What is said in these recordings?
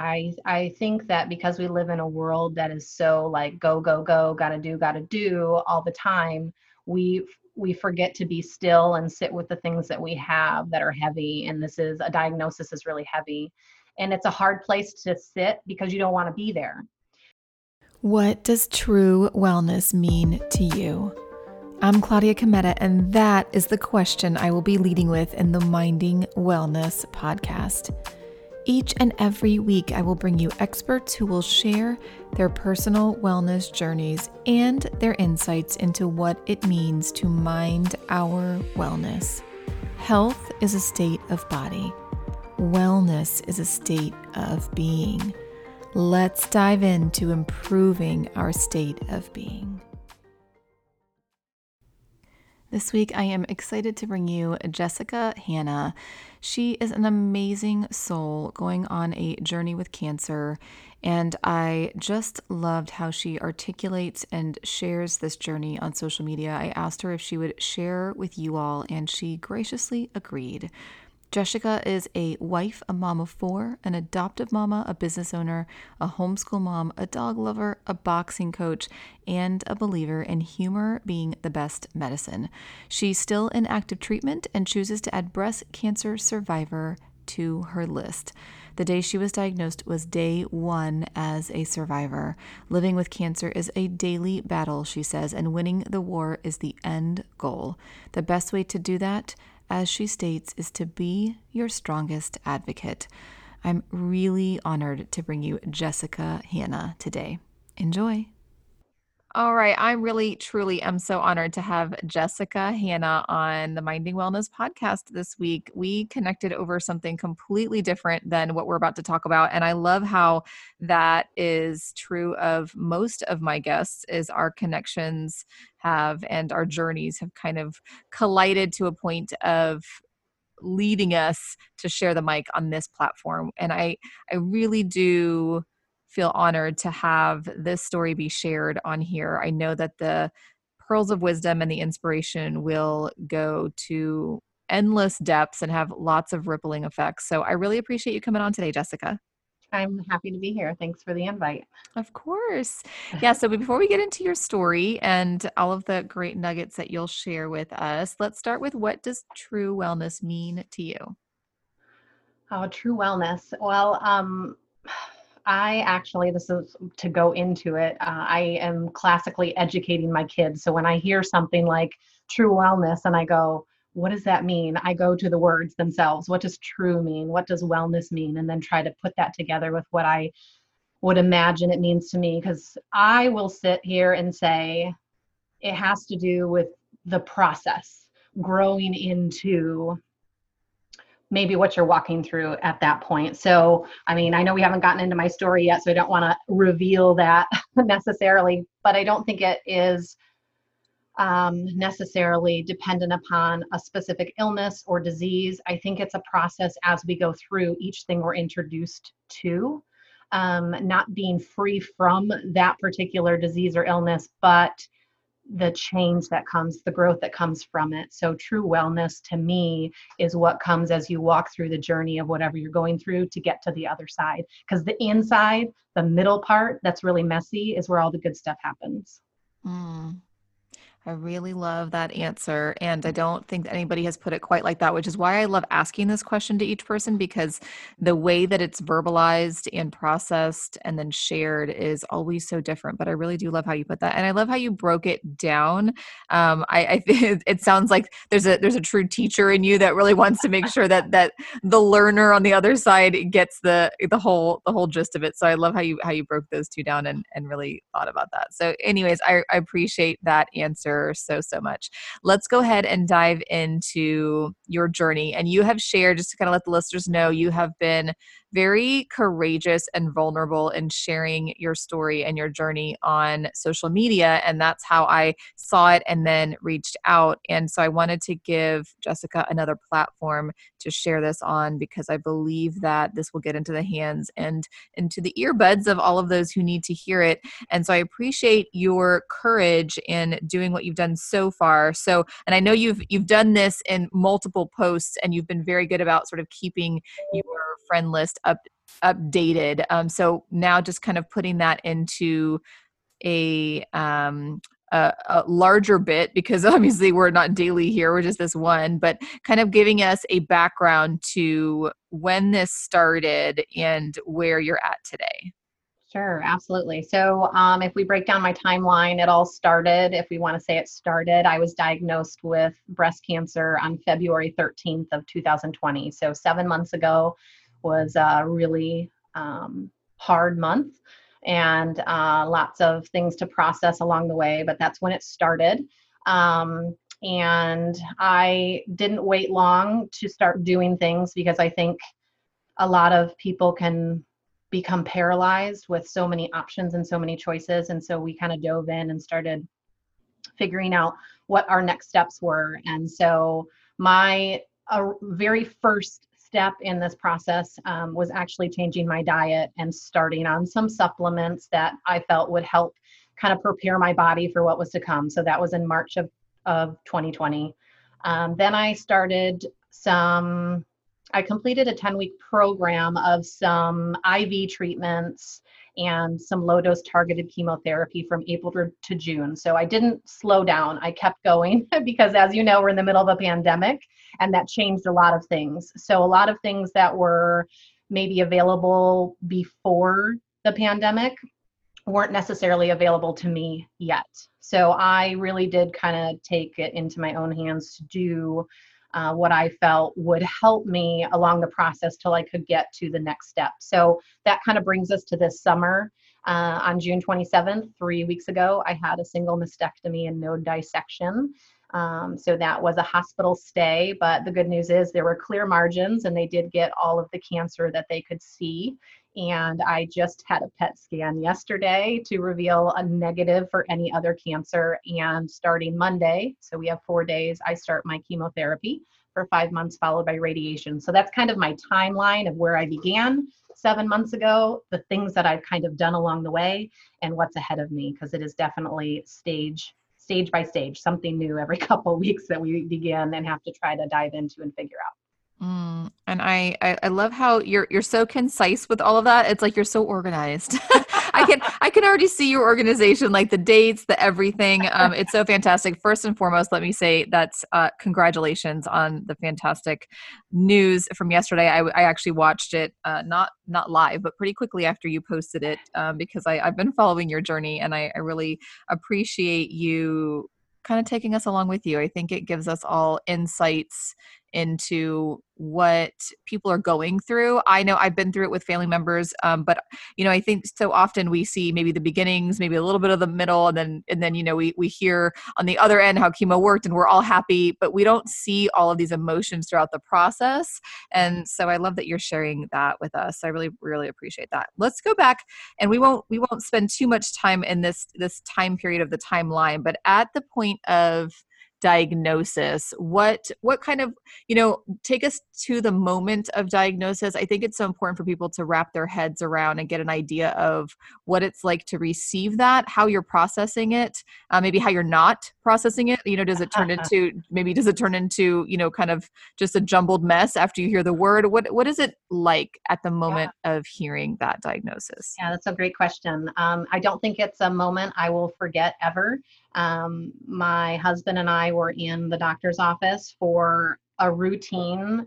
I I think that because we live in a world that is so like go go go, got to do, got to do all the time, we we forget to be still and sit with the things that we have that are heavy and this is a diagnosis is really heavy and it's a hard place to sit because you don't want to be there. What does true wellness mean to you? I'm Claudia Cometa, and that is the question I will be leading with in the Minding Wellness podcast. Each and every week, I will bring you experts who will share their personal wellness journeys and their insights into what it means to mind our wellness. Health is a state of body, wellness is a state of being. Let's dive into improving our state of being. This week, I am excited to bring you Jessica Hanna. She is an amazing soul going on a journey with cancer, and I just loved how she articulates and shares this journey on social media. I asked her if she would share with you all, and she graciously agreed. Jessica is a wife, a mom of four, an adoptive mama, a business owner, a homeschool mom, a dog lover, a boxing coach, and a believer in humor being the best medicine. She's still in active treatment and chooses to add breast cancer survivor to her list. The day she was diagnosed was day one as a survivor. Living with cancer is a daily battle, she says, and winning the war is the end goal. The best way to do that? As she states, is to be your strongest advocate. I'm really honored to bring you Jessica Hanna today. Enjoy. All right. I really, truly am so honored to have Jessica Hannah on the Minding Wellness podcast this week. We connected over something completely different than what we're about to talk about. And I love how that is true of most of my guests is our connections have and our journeys have kind of collided to a point of leading us to share the mic on this platform. And I I really do feel honored to have this story be shared on here. I know that the pearls of wisdom and the inspiration will go to endless depths and have lots of rippling effects. So I really appreciate you coming on today, Jessica. I'm happy to be here. Thanks for the invite. Of course. Yeah. So before we get into your story and all of the great nuggets that you'll share with us, let's start with what does true wellness mean to you? Oh, true wellness. Well, um, I actually, this is to go into it, uh, I am classically educating my kids. So when I hear something like true wellness and I go, what does that mean? I go to the words themselves. What does true mean? What does wellness mean? And then try to put that together with what I would imagine it means to me. Because I will sit here and say it has to do with the process, growing into maybe what you're walking through at that point. So, I mean, I know we haven't gotten into my story yet, so I don't want to reveal that necessarily, but I don't think it is um, necessarily dependent upon a specific illness or disease. I think it's a process as we go through each thing we're introduced to, um, not being free from that particular disease or illness, but the change that comes, the growth that comes from it. So, true wellness to me is what comes as you walk through the journey of whatever you're going through to get to the other side. Because the inside, the middle part that's really messy, is where all the good stuff happens. Mm. I really love that answer. And I don't think anybody has put it quite like that, which is why I love asking this question to each person because the way that it's verbalized and processed and then shared is always so different. But I really do love how you put that. And I love how you broke it down. Um, I, I it sounds like there's a there's a true teacher in you that really wants to make sure that that the learner on the other side gets the the whole the whole gist of it. So I love how you how you broke those two down and, and really thought about that. So anyways, I, I appreciate that answer answer so, so much. Let's go ahead and dive into your journey. And you have shared, just to kind of let the listeners know, you have been very courageous and vulnerable in sharing your story and your journey on social media. And that's how I saw it and then reached out. And so I wanted to give Jessica another platform to share this on because I believe that this will get into the hands and into the earbuds of all of those who need to hear it. And so I appreciate your courage in doing what you've done so far. So, and I know you've you've done this in multiple posts and you've been very good about sort of keeping your friend list up updated. Um, so now just kind of putting that into a um, a, a, larger bit because obviously we're not daily here we're just this one but kind of giving us a background to when this started and where you're at today Sure, absolutely. So, um, if we break down my timeline, it all started, if we want to say it started, I was diagnosed with breast cancer on February 13th of 2020. So, seven months ago was a really um, hard month and uh, lots of things to process along the way, but that's when it started. Um, and I didn't wait long to start doing things because I think a lot of people can become paralyzed with so many options and so many choices. And so we kind of dove in and started figuring out what our next steps were. And so my uh, very first step in this process um, was actually changing my diet and starting on some supplements that I felt would help kind of prepare my body for what was to come. So that was in March of, of 2020. Um, then I started some, I completed a 10 week program of some IV treatments and some low dose targeted chemotherapy from April to June. So I didn't slow down. I kept going because, as you know, we're in the middle of a pandemic and that changed a lot of things. So, a lot of things that were maybe available before the pandemic weren't necessarily available to me yet. So, I really did kind of take it into my own hands to do uh, what I felt would help me along the process till I could get to the next step. So that kind of brings us to this summer. Uh, on June 27th, three weeks ago, I had a single mastectomy and node dissection. Um, so that was a hospital stay, but the good news is there were clear margins and they did get all of the cancer that they could see. And I just had a PET scan yesterday to reveal a negative for any other cancer. And starting Monday, so we have four days, I start my chemotherapy for five months, followed by radiation. So that's kind of my timeline of where I began seven months ago, the things that I've kind of done along the way, and what's ahead of me, because it is definitely stage stage by stage, something new every couple weeks that we begin and have to try to dive into and figure out. Mm, and I, I, I love how you're you're so concise with all of that. It's like you're so organized. I can I can already see your organization, like the dates, the everything. Um, it's so fantastic. First and foremost, let me say that's uh, congratulations on the fantastic news from yesterday. I, I actually watched it uh, not not live, but pretty quickly after you posted it um, because I, I've been following your journey and I, I really appreciate you kind of taking us along with you. I think it gives us all insights into what people are going through. I know I've been through it with family members, um, but you know, I think so often we see maybe the beginnings, maybe a little bit of the middle, and then and then you know we we hear on the other end how chemo worked, and we're all happy, but we don't see all of these emotions throughout the process. And so I love that you're sharing that with us. I really really appreciate that. Let's go back, and we won't we won't spend too much time in this this time period of the timeline, but at the point of diagnosis? What what kind of you know take us to the moment of diagnosis. I think it's so important for people to wrap their heads around and get an idea of what it's like to receive that how you're processing it uh, maybe how you're not processing it. You know does it turn into maybe does it turn into you know kind of just a jumbled mess after you hear the word? What what is it like at the moment yeah. of hearing that diagnosis? Yeah that's a great question. Um, i don't think it's a moment i will forget ever um, my husband and I were in the doctor's office for a routine,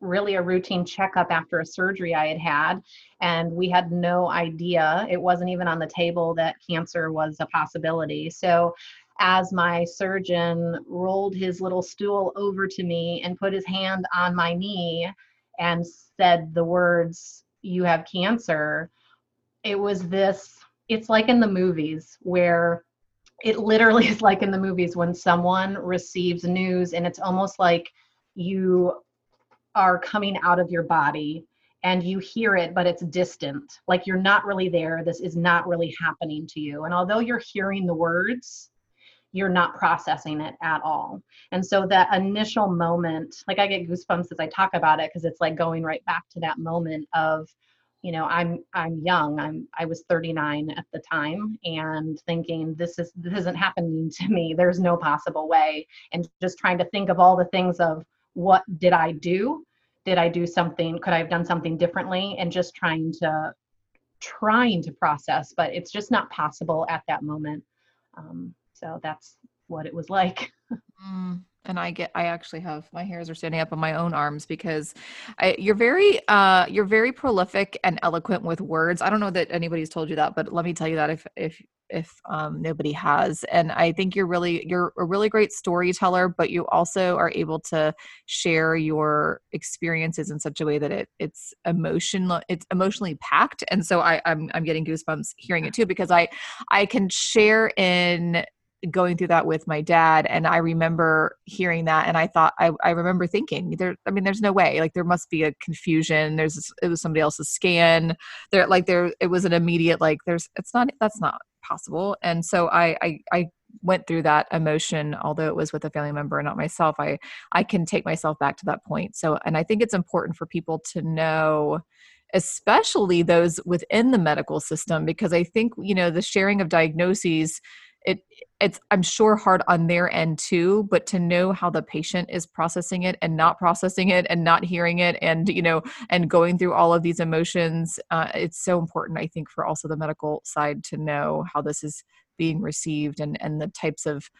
really a routine checkup after a surgery I had had. And we had no idea, it wasn't even on the table that cancer was a possibility. So as my surgeon rolled his little stool over to me and put his hand on my knee and said the words, You have cancer, it was this, it's like in the movies where it literally is like in the movies when someone receives news and it's almost like you are coming out of your body and you hear it but it's distant. Like you're not really there. This is not really happening to you. And although you're hearing the words you're not processing it at all. And so that initial moment like i get goosebumps as i talk about it because it's like going right back to that moment of you know i'm i'm young i'm i was 39 at the time and thinking this is this isn't happening to me there's no possible way and just trying to think of all the things of what did i do did I do something? Could I have done something differently? And just trying to trying to process, but it's just not possible at that moment. Um, so that's what it was like. mm, and I get, I actually have my hairs are standing up on my own arms because I, you're very, uh, you're very prolific and eloquent with words. I don't know that anybody's told you that, but let me tell you that if, if if um, nobody has. And I think you're really you're a really great storyteller, but you also are able to share your experiences in such a way that it it's emotional it's emotionally packed. And so I, I'm I'm getting goosebumps hearing it too because I I can share in going through that with my dad and i remember hearing that and i thought i, I remember thinking there i mean there's no way like there must be a confusion there's it was somebody else's scan there like there it was an immediate like there's it's not that's not possible. And so I, I i went through that emotion although it was with a family member and not myself i i can take myself back to that point. So and i think it's important for people to know especially those within the medical system because i think you know the sharing of diagnoses it it's i'm sure hard on their end too but to know how the patient is processing it and not processing it and not hearing it and you know and going through all of these emotions uh, it's so important i think for also the medical side to know how this is being received and and the types of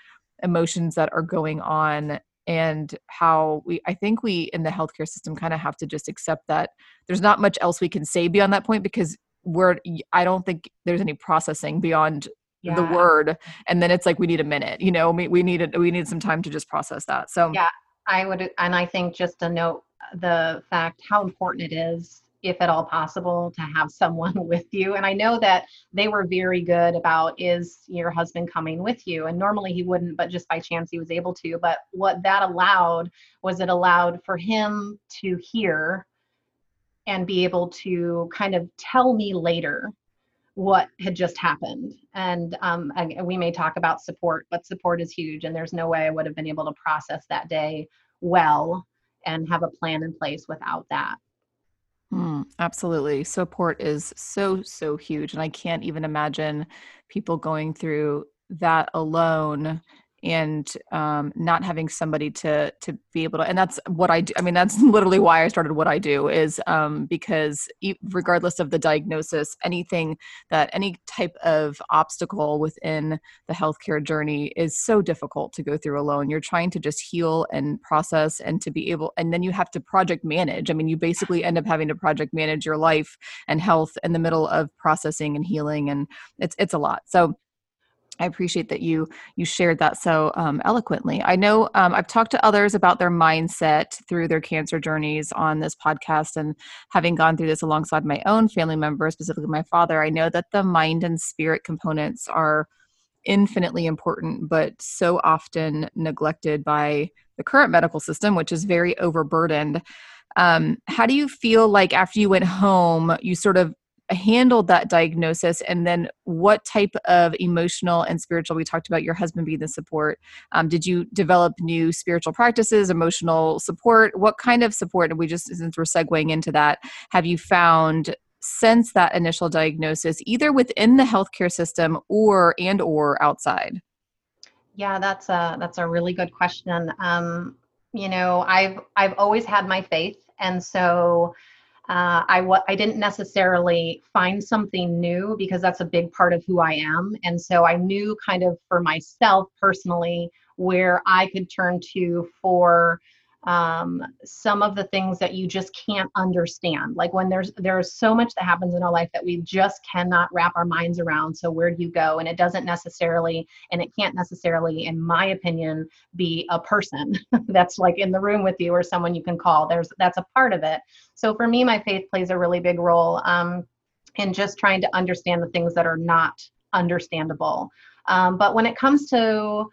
emotions that are going on and how we i think we in the healthcare system kind of have to just accept that there's not much else we can say beyond that point because we're i don't think there's any processing beyond yeah. the word and then it's like we need a minute you know we, we need we need some time to just process that so yeah i would and i think just to note uh, the fact how important it is if at all possible to have someone with you and i know that they were very good about is your husband coming with you and normally he wouldn't but just by chance he was able to but what that allowed was it allowed for him to hear and be able to kind of tell me later what had just happened. And um, I, we may talk about support, but support is huge. And there's no way I would have been able to process that day well and have a plan in place without that. Mm, absolutely. Support is so, so huge. And I can't even imagine people going through that alone and um, not having somebody to to be able to and that's what i do i mean that's literally why i started what i do is um, because regardless of the diagnosis anything that any type of obstacle within the healthcare journey is so difficult to go through alone. You're trying to just heal and process and to be able and then you have to project manage. I mean you basically end up having to project manage your life and health in the middle of processing and healing and it's it's a lot. So I appreciate that you you shared that so um, eloquently. I know um, I've talked to others about their mindset through their cancer journeys on this podcast, and having gone through this alongside my own family members, specifically my father, I know that the mind and spirit components are infinitely important, but so often neglected by the current medical system, which is very overburdened. Um, how do you feel like after you went home, you sort of handled that diagnosis and then what type of emotional and spiritual we talked about your husband being the support um, did you develop new spiritual practices emotional support? What kind of support and we just since we're segueing into that have you found since that initial diagnosis either within the healthcare system or and or outside? Yeah that's a that's a really good question. Um, you know i've i've always had my faith and so uh, I w- I didn't necessarily find something new because that's a big part of who I am, and so I knew kind of for myself personally where I could turn to for um, some of the things that you just can't understand. Like when there's there's so much that happens in our life that we just cannot wrap our minds around. So where do you go? And it doesn't necessarily, and it can't necessarily, in my opinion, be a person that's like in the room with you or someone you can call. There's that's a part of it. So for me, my faith plays a really big role um, in just trying to understand the things that are not understandable. Um, but when it comes to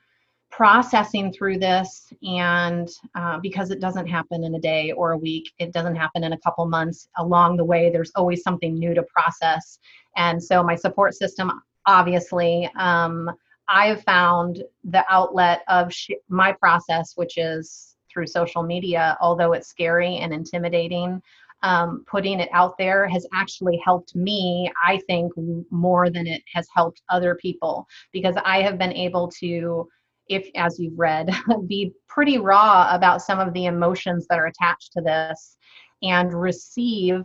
processing through this and uh, because it doesn't happen in a day or a week it doesn't happen in a couple months along the way there's always something new to process. And so my support system obviously um, i have found the outlet of sh- my process which is through social media although it's scary and intimidating um, putting it out there has actually helped me i think more than it has helped other people. Because i have been able to if as you've read be pretty raw about some of the emotions that are attached to this and receive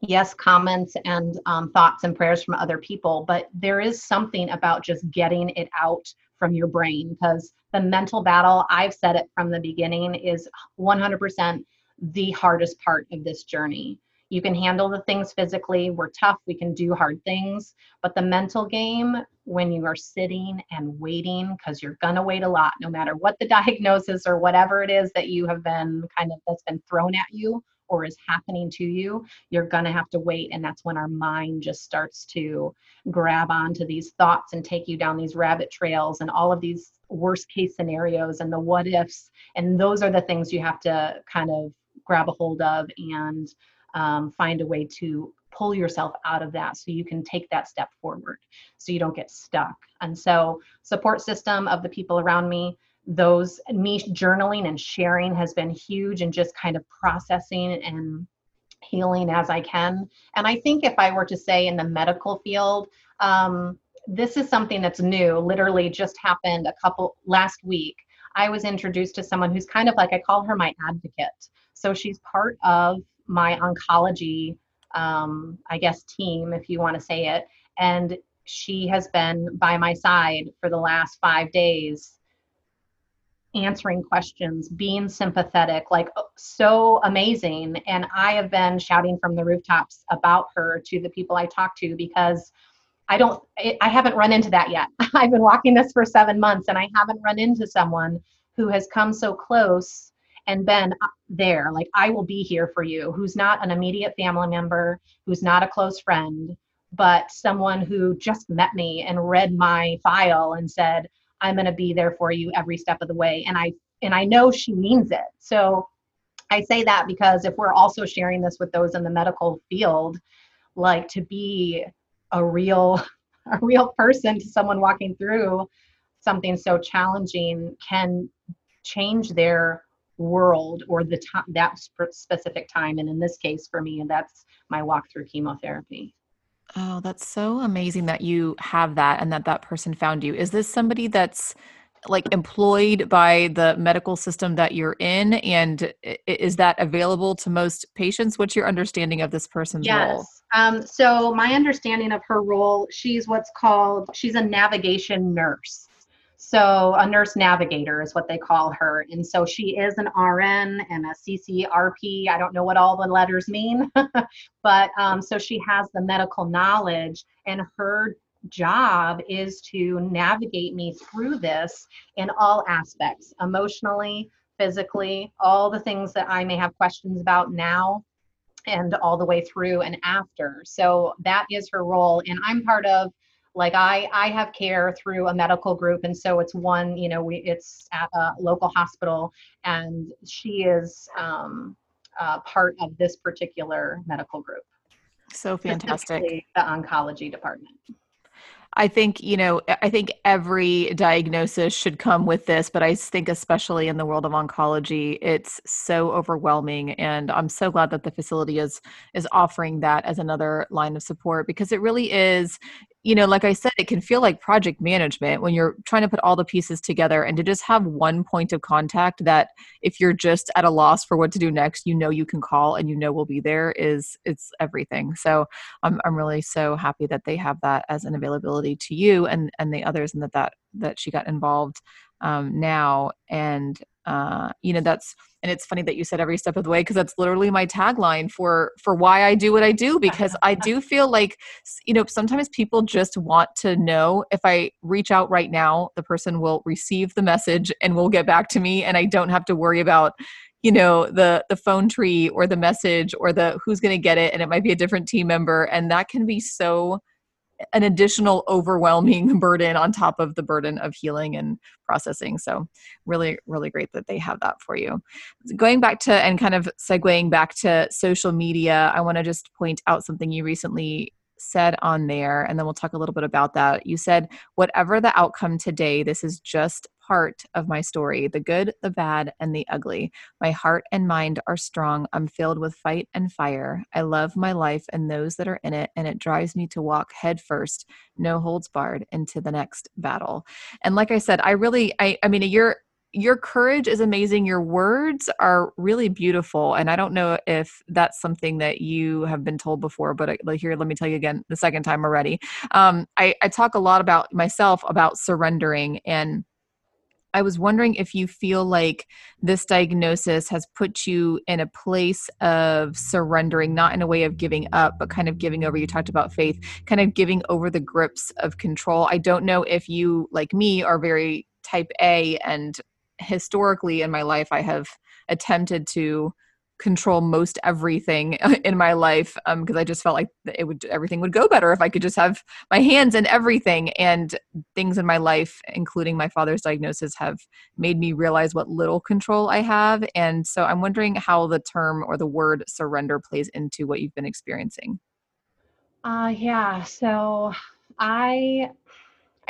yes comments and um, thoughts and prayers from other people but there is something about just getting it out from your brain because the mental battle i've said it from the beginning is 100% the hardest part of this journey you can handle the things physically we're tough we can do hard things but the mental game when you are sitting and waiting because you're going to wait a lot no matter what the diagnosis or whatever it is that you have been kind of that's been thrown at you or is happening to you, you're going to have to wait. And that's when our mind just starts to grab onto these thoughts and take you down these rabbit trails and all of these worst case scenarios and the what ifs. And those are the things you have to kind of grab a hold of and um, find a way to pull yourself out of that so you can take that step forward so you don't get stuck. And so, support system of the people around me those me journaling and sharing has been huge and just kind of processing and healing as I can. And I think if I were to say in the medical field, um, this is something that's new, literally just happened a couple last week. I was introduced to someone who's kind of like, I call her my advocate. So she's part of my oncology, um, I guess, team, if you want to say it. And she has been by my side for the last five days answering questions, being sympathetic, like oh, so amazing. And I have been shouting from the rooftops about her to the people I talk to because I don't, I haven't run into that yet. I've been walking this for seven months and I haven't run into someone who has come so close and been uh, there. Like, I will be here for you, who's not an immediate family member, who's not a close friend, but someone who just met me and read my file and said, I'm going to be there for you every step of the way. And I and I know she means it. So I say that because if we're also sharing this with those in the medical field, like to be a real a real person to someone walking through something so challenging can change their world or the time that specific time and in this case for me that's my walk through chemotherapy. Oh, that's so amazing that you have that and that that person found you. Is this somebody that's like employed by the medical system that you're in? And is that available to most patients? What's your understanding of this person's yes. role? Um, so my understanding of her role she's what's called she's a navigation nurse so a nurse navigator is what they call her. And so she is an RN and a CCRP. I don't know what all the letters mean, but um, so she has the medical knowledge and her job is to navigate me through this in all aspects emotionally, physically, all the things that I may have questions about now and all the way through and after. So that is her role. And I'm part of like i i have care through a medical group and so it's one you know we it's at a local hospital and she is um, uh, part of this particular medical group. So fantastic. the oncology department. I think, you know, I think every diagnosis should come with this, but I think especially in the world of oncology, it's so overwhelming and I'm so glad that the facility is is offering that as another line of support because it really is, you know, like I said, it can feel like project management when you're trying to put all the pieces together and to just have one point of contact that if you're just at a loss for what to do next, you know you can call and you know we'll be there is it's everything. So I'm I'm really so happy that they have that as an availability to you and and the others and that that that she got involved um, now and uh, you know that's and it's funny that you said every step of the way because that's literally my tagline for for why i do what i do because i do feel like you know sometimes people just want to know if i reach out right now the person will receive the message and will get back to me and i don't have to worry about you know the the phone tree or the message or the who's going to get it and it might be a different team member and that can be so an additional overwhelming burden on top of the burden of healing and processing. So, really, really great that they have that for you. Going back to and kind of segueing back to social media, I want to just point out something you recently said on there, and then we'll talk a little bit about that. You said, whatever the outcome today, this is just part of my story the good, the bad, and the ugly. My heart and mind are strong. I'm filled with fight and fire. I love my life and those that are in it, and it drives me to walk headfirst, no holds barred, into the next battle. And like I said, I really, I, I mean, you're, your courage is amazing. Your words are really beautiful. And I don't know if that's something that you have been told before, but I, here, let me tell you again the second time already. Um, I, I talk a lot about myself about surrendering and I was wondering if you feel like this diagnosis has put you in a place of surrendering, not in a way of giving up, but kind of giving over. You talked about faith, kind of giving over the grips of control. I don't know if you, like me, are very type A, and historically in my life, I have attempted to control most everything in my life because um, I just felt like it would everything would go better if I could just have my hands in everything. And things in my life, including my father's diagnosis, have made me realize what little control I have. And so I'm wondering how the term or the word surrender plays into what you've been experiencing. Uh, yeah. So I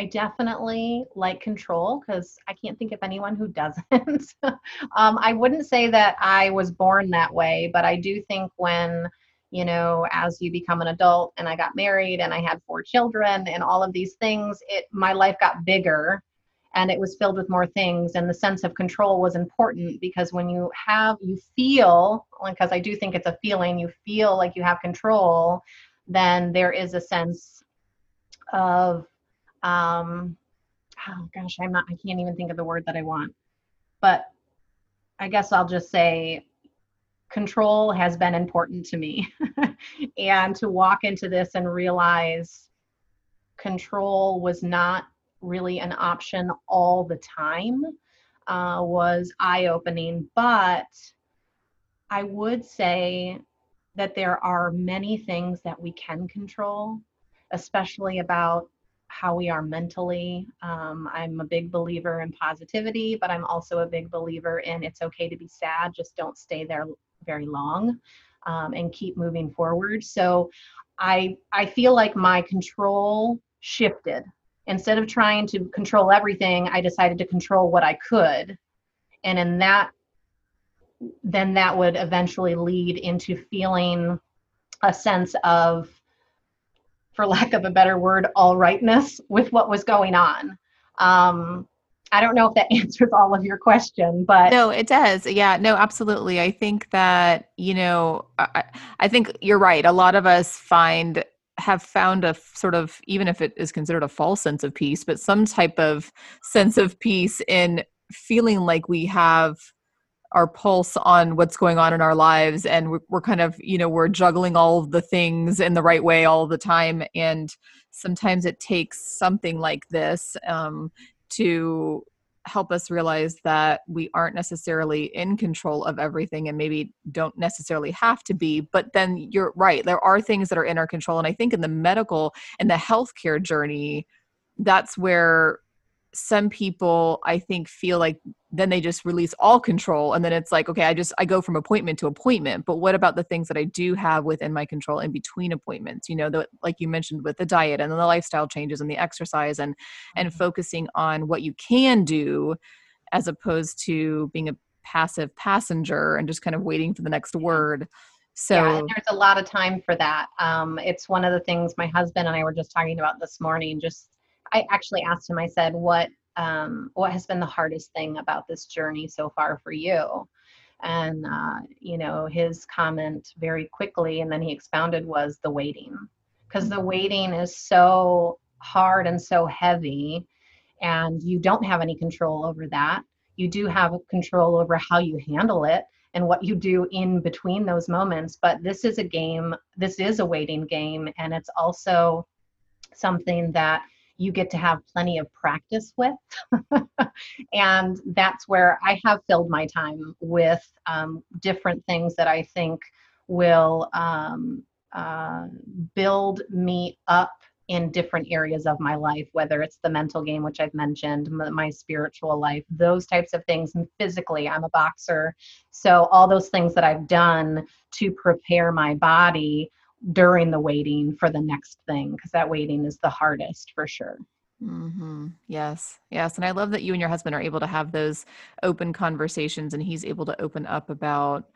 I definitely like control because I can't think of anyone who doesn't. um, I wouldn't say that I was born that way, but I do think when, you know, as you become an adult and I got married and I had four children and all of these things, it my life got bigger and it was filled with more things and the sense of control was important because when you have you feel because I do think it's a feeling, you feel like you have control, then there is a sense of um oh gosh i'm not i can't even think of the word that i want. But i guess i'll just say control has been important to me. And to walk into this and realize control was not really an option all the time uh, was eye opening but i would say that there are many things that we can control especially about how we are mentally. Um, I'm a big believer in positivity, but I'm also a big believer in it's okay to be sad, just don't stay there very long um, and keep moving forward. So I I feel like my control shifted. Instead of trying to control everything, I decided to control what I could. And in that then that would eventually lead into feeling a sense of for lack of a better word, all rightness with what was going on. Um, I don't know if that answers all of your question, but no, it does. Yeah, no, absolutely. I think that you know, I, I think you're right. A lot of us find have found a sort of even if it is considered a false sense of peace, but some type of sense of peace in feeling like we have our pulse on what's going on in our lives and we're, we're, kind of you know we're juggling all of the things in the right way all the time and sometimes it takes something like this um, to help us realize that we aren't necessarily in control of everything and maybe don't necessarily have to be but then you're right there are things that are in our control and i think in the medical and the healthcare journey that's where some people i think feel like then they just release all control and then it's like okay i just i go from appointment to appointment but what about the things that i do have within my control in between appointments? You know the, like you mentioned with the diet and the lifestyle changes and the exercise and and mm-hmm. focusing on what you can do as opposed to being a passive passenger and just kind of waiting for the next word. So yeah, there's a lot of time for that. Um, it's one of the things my husband and i were just talking about this morning just I actually asked him, I said, what um, what has been the hardest thing about this journey so far for you? And uh, you know, his comment very quickly, and then he expounded was the waiting, because the waiting is so hard and so heavy, and you don't have any control over that. You do have control over how you handle it and what you do in between those moments. But this is a game. This is a waiting game, and it's also something that you get to have plenty of practice with. and that's where I have filled my time with um, different things that I think will um, uh, build me up in different areas of my life, whether it's the mental game, which I've mentioned, my spiritual life, those types of things. And physically, I'm a boxer. So, all those things that I've done to prepare my body during the waiting for the next thing because that waiting is the hardest for sure. Mm-hmm. Yes, yes, and I love that you and your husband are able to have those open conversations, and he's able to open up about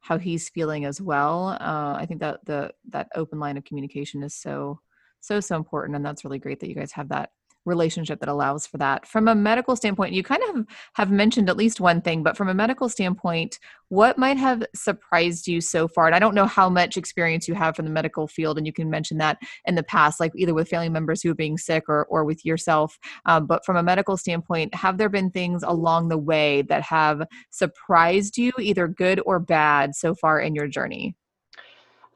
how he's feeling as well. Uh, I think that the that open line of communication is so so so important, and that's really great that you guys have that relationship that allows for that. From a medical standpoint you kind of have mentioned at least one thing but from a medical standpoint what might have surprised you so far? And i don't know how much experience you have from the medical field and you can mention that in the past like either with family members who are being sick or, or with yourself um, but from a medical standpoint have there been things along the way that have surprised you either good or bad so far in your journey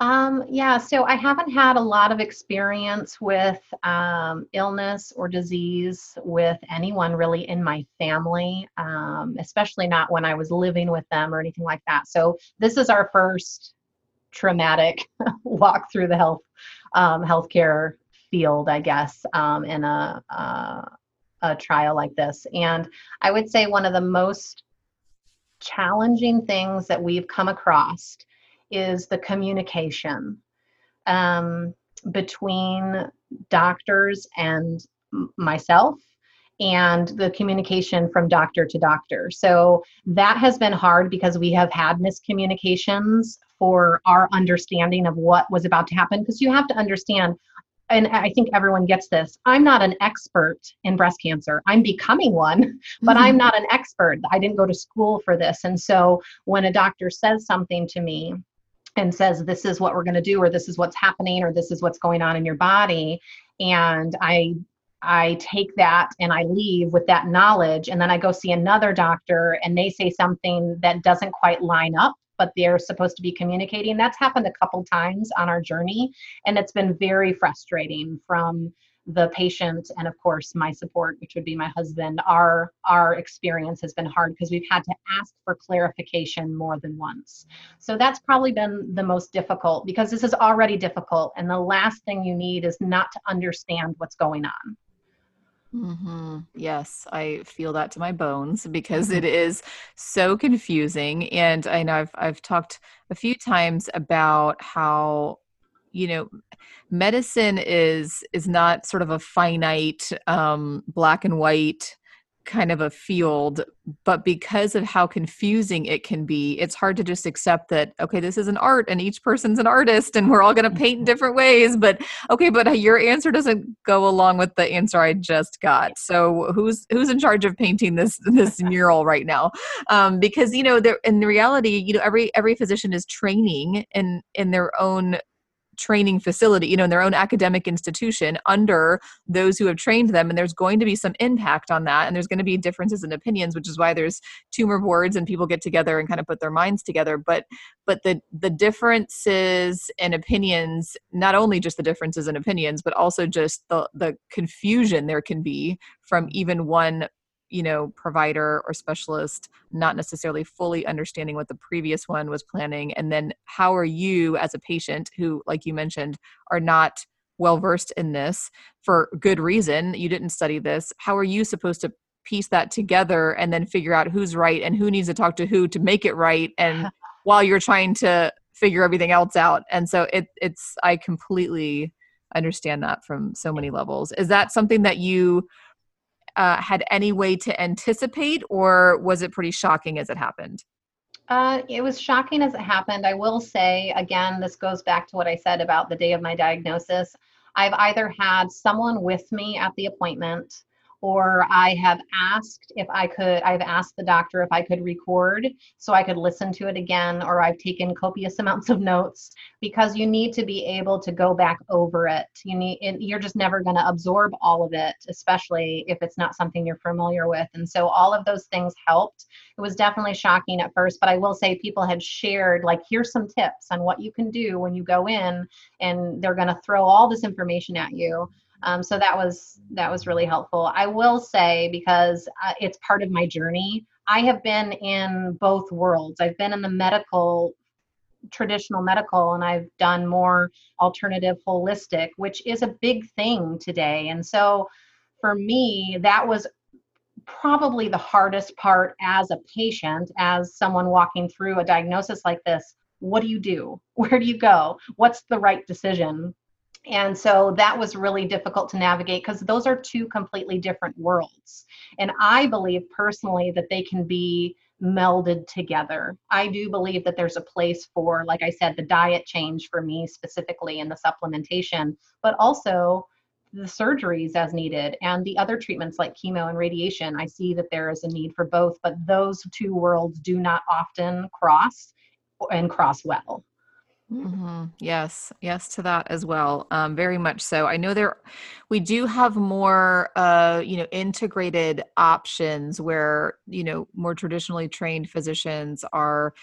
um, yeah, so I haven't had a lot of experience with um, illness or disease with anyone really in my family, um, especially not when I was living with them or anything like that. So this is our first traumatic walk through the health um, healthcare field, I guess, um, in a, uh, a trial like this. And I would say one of the most challenging things that we've come across is the communication um, between doctors and myself and the communication from doctor to doctor. So that has been hard because we have had miscommunications for our understanding of what was about to happen. Because you have to understand, and I think everyone gets this I'm not an expert in breast cancer. I'm becoming one, but mm-hmm. I'm not an expert. I didn't go to school for this. And so when a doctor says something to me, and says this is what we're going to do or this is what's happening or this is what's going on in your body and i i take that and i leave with that knowledge and then i go see another doctor and they say something that doesn't quite line up but they're supposed to be communicating. That's happened a couple times on our journey and it's been very frustrating from the patient and of course my support which would be my husband our our experience has been hard because we've had to ask for clarification more than once so that's probably been the most difficult because this is already difficult and the last thing you need is not to understand what's going on Mm-hmm. Yes, I feel that to my bones because it is so confusing. And I know I've I've talked a few times about how you know medicine is is not sort of a finite um, black and white kind of a field but because of how confusing it can be it's hard to just accept that okay this is an art and each person's an artist and we're all going to paint in different ways but okay but your answer doesn't go along with the answer i just got. So who's who's in charge of painting this this mural right now? Um, because you know there in reality you know every every physician is training in in their own training facility, you know, in their own academic institution under those who have trained them. And there's going to be some impact on that. And there's going to be differences in opinions, which is why there's tumor boards and people get together and kind of put their minds together. But but the the differences in opinions, not only just the differences in opinions, but also just the the confusion there can be from even one you know provider or specialist not necessarily fully understanding what the previous one was planning and then how are you as a patient who like you mentioned are not well versed in this for good reason you didn't study this how are you supposed to piece that together and then figure out who's right and who needs to talk to who to make it right and while you're trying to figure everything else out? And so it it's i completely understand that from so many levels. Is that something that you uh, had any way to anticipate, or was it pretty shocking as it happened? Uh, it was shocking as it happened. I will say, again, this goes back to what I said about the day of my diagnosis. I've either had someone with me at the appointment or I have asked if I could, I've asked the doctor if I could record so I could listen to it again, or I've taken copious amounts of notes because you need to be able to go back over it. You need, you're just never going to absorb all of it, especially if it's not something you're familiar with. And so all of those things helped. It was definitely shocking at first, but I will say people had shared, like, here's some tips on what you can do when you go in, and they're going to throw all this information at you um, so that was that was really helpful. I will say because uh, it's part of my journey. I have been in both worlds. I've been in the medical traditional medical and I've done more alternative holistic, which is a big thing today. And so for me, that was probably the hardest part as a patient, as someone walking through a diagnosis like this what do you do? Where do you go? What's the right decision? And so that was really difficult to navigate because those are two completely different worlds. And I believe personally that they can be melded together. I do believe that there's a place for, like I said, the diet change for me specifically and the supplementation, but also the surgeries as needed and the other treatments like chemo and radiation. I see that there is a need for both, but those two worlds do not often cross and cross well. Mm-hmm. Yes, yes to that as well. Um, very much so. I know there, we do have more, uh, you know, integrated options where you know more traditionally trained physicians are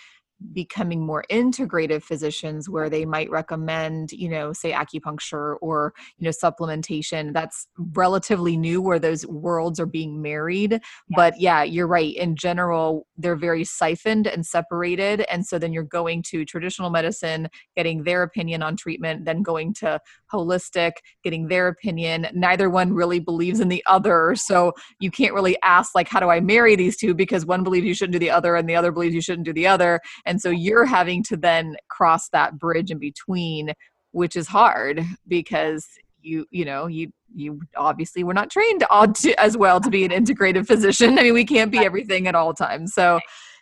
becoming more integrative physicians where they might recommend you know say acupuncture or you know supplementation. That's relatively new where those worlds are being married yes. but yeah you're right. In general they're very siphoned and separated and so then you're going to traditional medicine getting their opinion on treatment then going to holistic getting their opinion. Neither one really believes in the other so you can't really ask like how do i marry these two? because one believes you shouldn't do the other and the other believes you shouldn't do the other and so you're having to then cross that bridge in between which is hard because you you know you you obviously were not trained to, as well to be an integrative physician. I mean we can't be everything at all times. So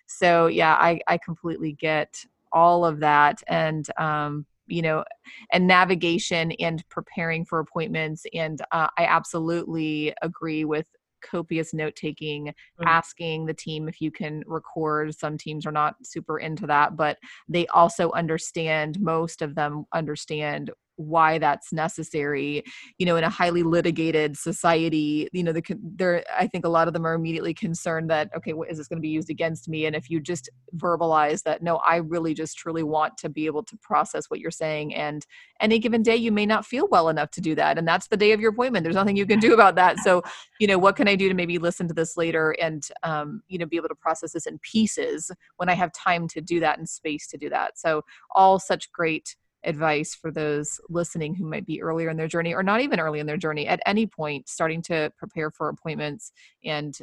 so yeah i i completely get all of that. And um you know and navigation and preparing for appointments. And uh, i absolutely agree with copious note taking, mm-hmm. asking the team if you can record. Some teams are not super into that, but they also understand, most of them understand why that's necessary you know in a highly litigated society you know the there i think a lot of them are immediately concerned that okay what is this going to be used against me? And if you just verbalize that no i really just truly want to be able to process what you're saying and any given day you may not feel well enough to do that and that's the day of your appointment. There's nothing you can do about that. So you know what can i do to maybe listen to this later and um, you know be able to process this in pieces when i have time to do that and space to do that? So all such great advice for those listening who might be earlier in their journey or not even early in their journey at any point starting to prepare for appointments and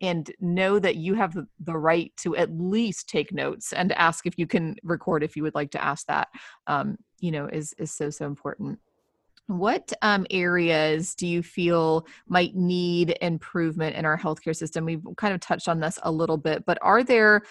and know that you have the right to at least take notes and ask if you can record if you would like to ask that um, you know is is so so important. What um, areas do you feel might need improvement in our healthcare system? We've kind of touched on this a little bit but are there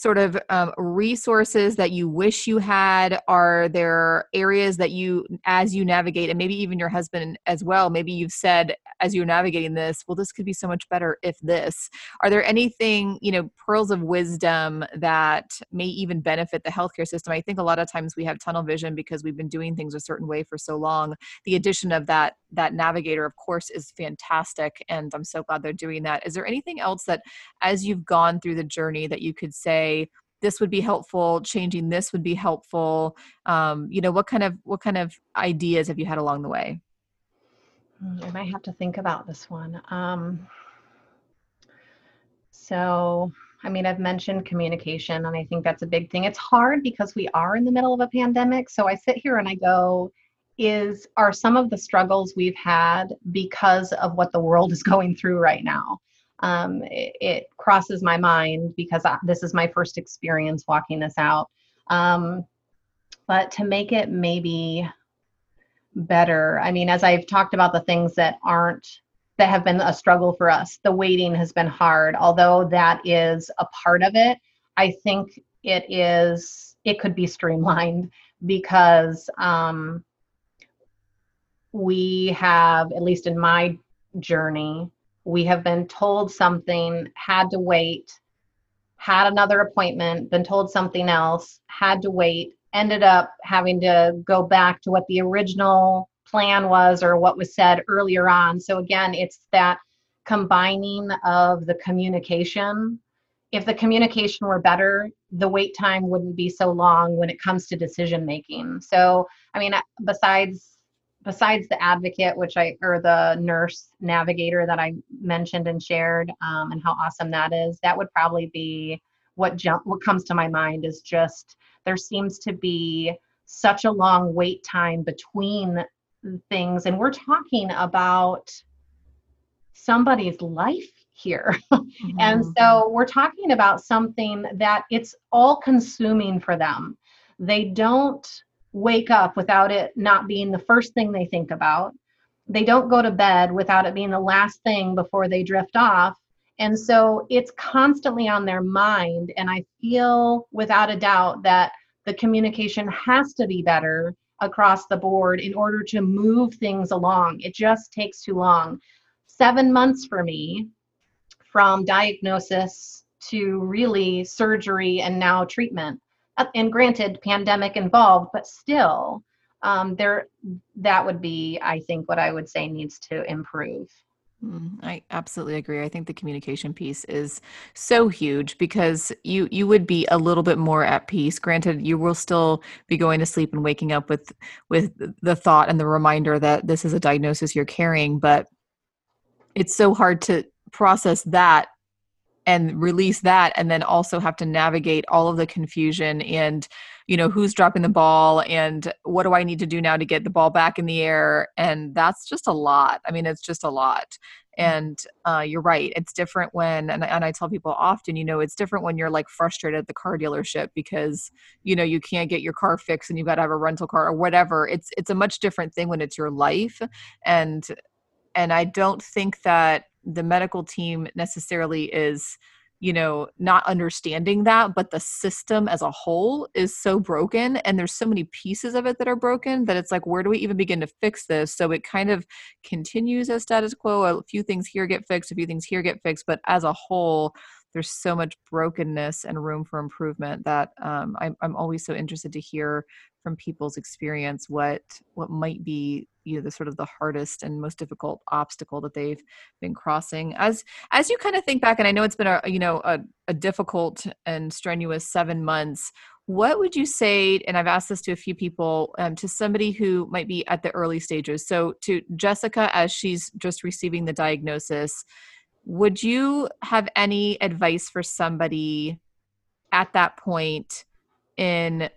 sort of um, resources that you wish you had? Are there areas that you as you navigate and maybe even your husband as well maybe you've said as you're navigating this well this could be so much better if this. Are there anything you know pearls of wisdom that may even benefit the healthcare system? I think a lot of times we have tunnel vision because we've been doing things a certain way for so long. The addition of that that navigator of course is fantastic and i'm so glad they're doing that. Is there anything else that as you've gone through the journey that you could say this would be helpful changing this would be helpful um, you know what kind of what kind of ideas have you had along the way? Hmm, i might have to think about this one um, so i mean i've mentioned communication and i think that's a big thing. It's hard because we are in the middle of a pandemic so i sit here and i go is are some of the struggles we've had because of what the world is going through right now. Um, it, it, crosses my mind because I, this is my first experience walking this out. Um, but to make it maybe better i mean as i've talked about the things that aren't that have been a struggle for us the waiting has been hard. Although that is a part of it i think it is it could be streamlined because um, we have, at least in my journey, we have been told something, had to wait, had another appointment, been told something else, had to wait, ended up having to go back to what the original plan was or what was said earlier on. So, again, it's that combining of the communication. If the communication were better, the wait time wouldn't be so long when it comes to decision making. So, I mean, besides besides the advocate, which I, or the nurse navigator that I mentioned and shared, um, and how awesome that is, that would probably be what jump, what comes to my mind is just there seems to be such a long wait time between things. And we're talking about somebody's life here. Mm-hmm. and so we're talking about something that it's all consuming for them they don't wake up without it not being the first thing they think about. They don't go to bed without it being the last thing before they drift off. And so it's constantly on their mind. And I feel without a doubt that the communication has to be better across the board in order to move things along. It just takes too long. Seven months for me from diagnosis to really surgery and now treatment. And granted, pandemic involved, but still, um, there that would be, I think, what I would say needs to improve. Mm, I absolutely agree. I think the communication piece is so huge because you you would be a little bit more at peace. Granted, you will still be going to sleep and waking up with with the thought and the reminder that this is a diagnosis you're carrying, but it's so hard to process that and release that and then also have to navigate all of the confusion and you know who's dropping the ball and what do i need to do now to get the ball back in the air? And that's just a lot. I mean it's just a lot. And uh, you're right it's different when and, and i tell people often you know it's different when you're like frustrated at the car dealership because you know you can't get your car fixed and you've got to have a rental car or whatever. It's it's a much different thing when it's your life. And and i don't think that the medical team necessarily is you know not understanding that but the system as a whole is so broken and there's so many pieces of it that are broken that it's like where do we even begin to fix this? So it kind of continues as status quo. A few things here get fixed a few things here get fixed but as a whole there's so much brokenness and room for improvement that um, I'm, I'm always so interested to hear from people's experience what what might be you know the sort of the hardest and most difficult obstacle that they've been crossing. As as you kind of think back and i know it's been a you know a, a difficult and strenuous seven months what would you say and i've asked this to a few people um, to somebody who might be at the early stages. So to jessica as she's just receiving the diagnosis would you have any advice for somebody at that point in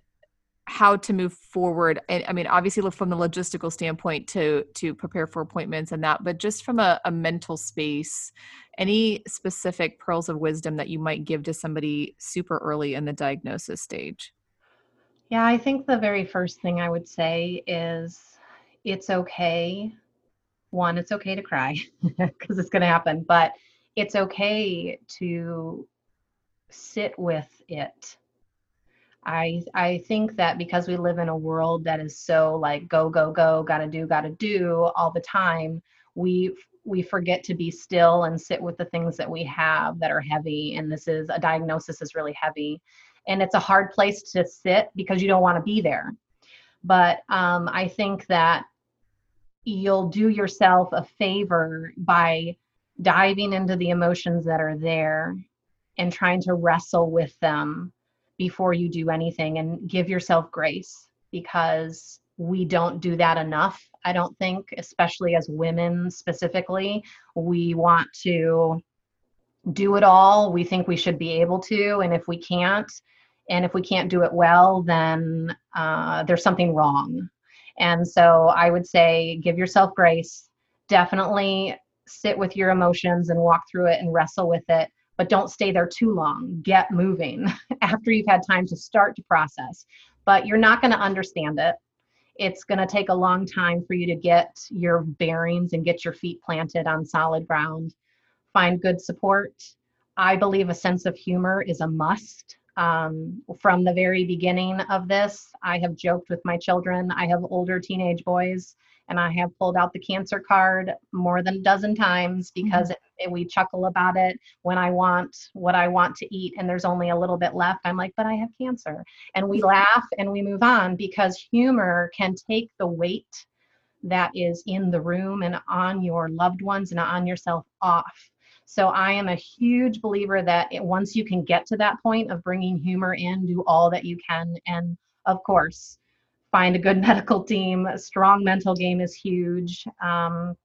how to move forward? And i mean obviously from the logistical standpoint to to prepare for appointments and that but just from a, a mental space any specific pearls of wisdom that you might give to somebody super early in the diagnosis stage? Yeah i think the very first thing i would say is it's okay one it's okay to cry because it's going to happen but it's okay to sit with it I I think that because we live in a world that is so like go go go, got to do, got to do all the time, we we forget to be still and sit with the things that we have that are heavy and this is a diagnosis is really heavy and it's a hard place to sit because you don't want to be there. But um, I think that you'll do yourself a favor by diving into the emotions that are there and trying to wrestle with them before you do anything and give yourself grace because we don't do that enough. I don't think, especially as women specifically, we want to do it all. We think we should be able to. And if we can't, and if we can't do it well, then uh, there's something wrong. And so I would say give yourself grace. Definitely sit with your emotions and walk through it and wrestle with it but don't stay there too long. Get moving after you've had time to start to process. But you're not going to understand it. It's going to take a long time for you to get your bearings and get your feet planted on solid ground. Find good support. I believe a sense of humor is a must. Um, from the very beginning of this, I have joked with my children. I have older teenage boys and I have pulled out the cancer card more than a dozen times because mm-hmm. it, we chuckle about it when I want what I want to eat and there's only a little bit left. I'm like, but I have cancer. And we mm-hmm. laugh and we move on because humor can take the weight that is in the room and on your loved ones and on yourself off. So I am a huge believer that it, once you can get to that point of bringing humor in, do all that you can. And of course, find a good medical team. A strong mental game is huge. Um,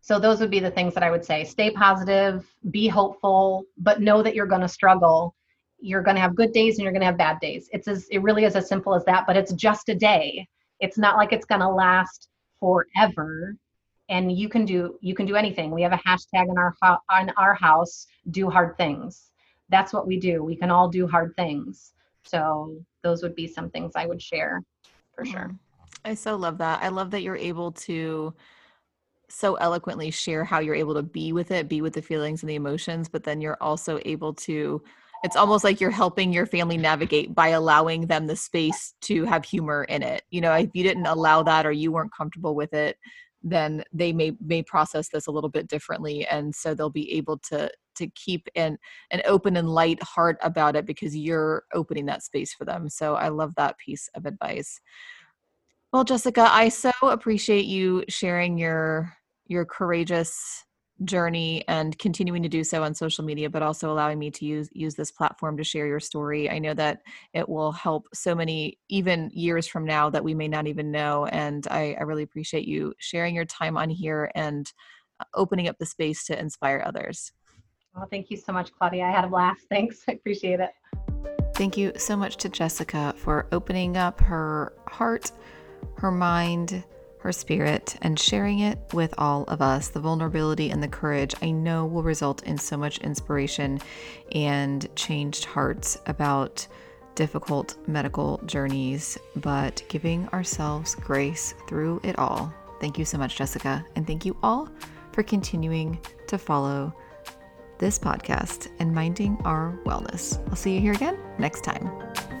so those would be the things that I would say. Stay positive, be hopeful, but know that you're going to struggle. You're going to have good days and you're going to have bad days. It's as it really is as simple as that, but it's just a day. It's not like it's going to last forever. And you can do you can do anything. We have a hashtag in our on our house, do hard things. That's what we do. We can all do hard things. So those would be some things I would share for sure. Mm. I so love that. I love that you're able to so eloquently share how you're able to be with it, be with the feelings and the emotions, but then you're also able to it's almost like you're helping your family navigate by allowing them the space to have humor in it. You know, if you didn't allow that or you weren't comfortable with it, then they may may process this a little bit differently and so they'll be able to to keep an an open and light heart about it because you're opening that space for them. So I love that piece of advice. Well, Jessica, I so appreciate you sharing your your courageous journey and continuing to do so on social media but also allowing me to use use this platform to share your story. I know that it will help so many even years from now that we may not even know and i, I really appreciate you sharing your time on here and uh, opening up the space to inspire others. Well thank you so much claudia. I had a blast. Thanks. I appreciate it. Thank you so much to jessica for opening up her heart her mind her spirit, and sharing it with all of us. The vulnerability and the courage I know will result in so much inspiration and changed hearts about difficult medical journeys, but giving ourselves grace through it all. Thank you so much, Jessica. And thank you all for continuing to follow this podcast and minding our wellness. I'll see you here again next time.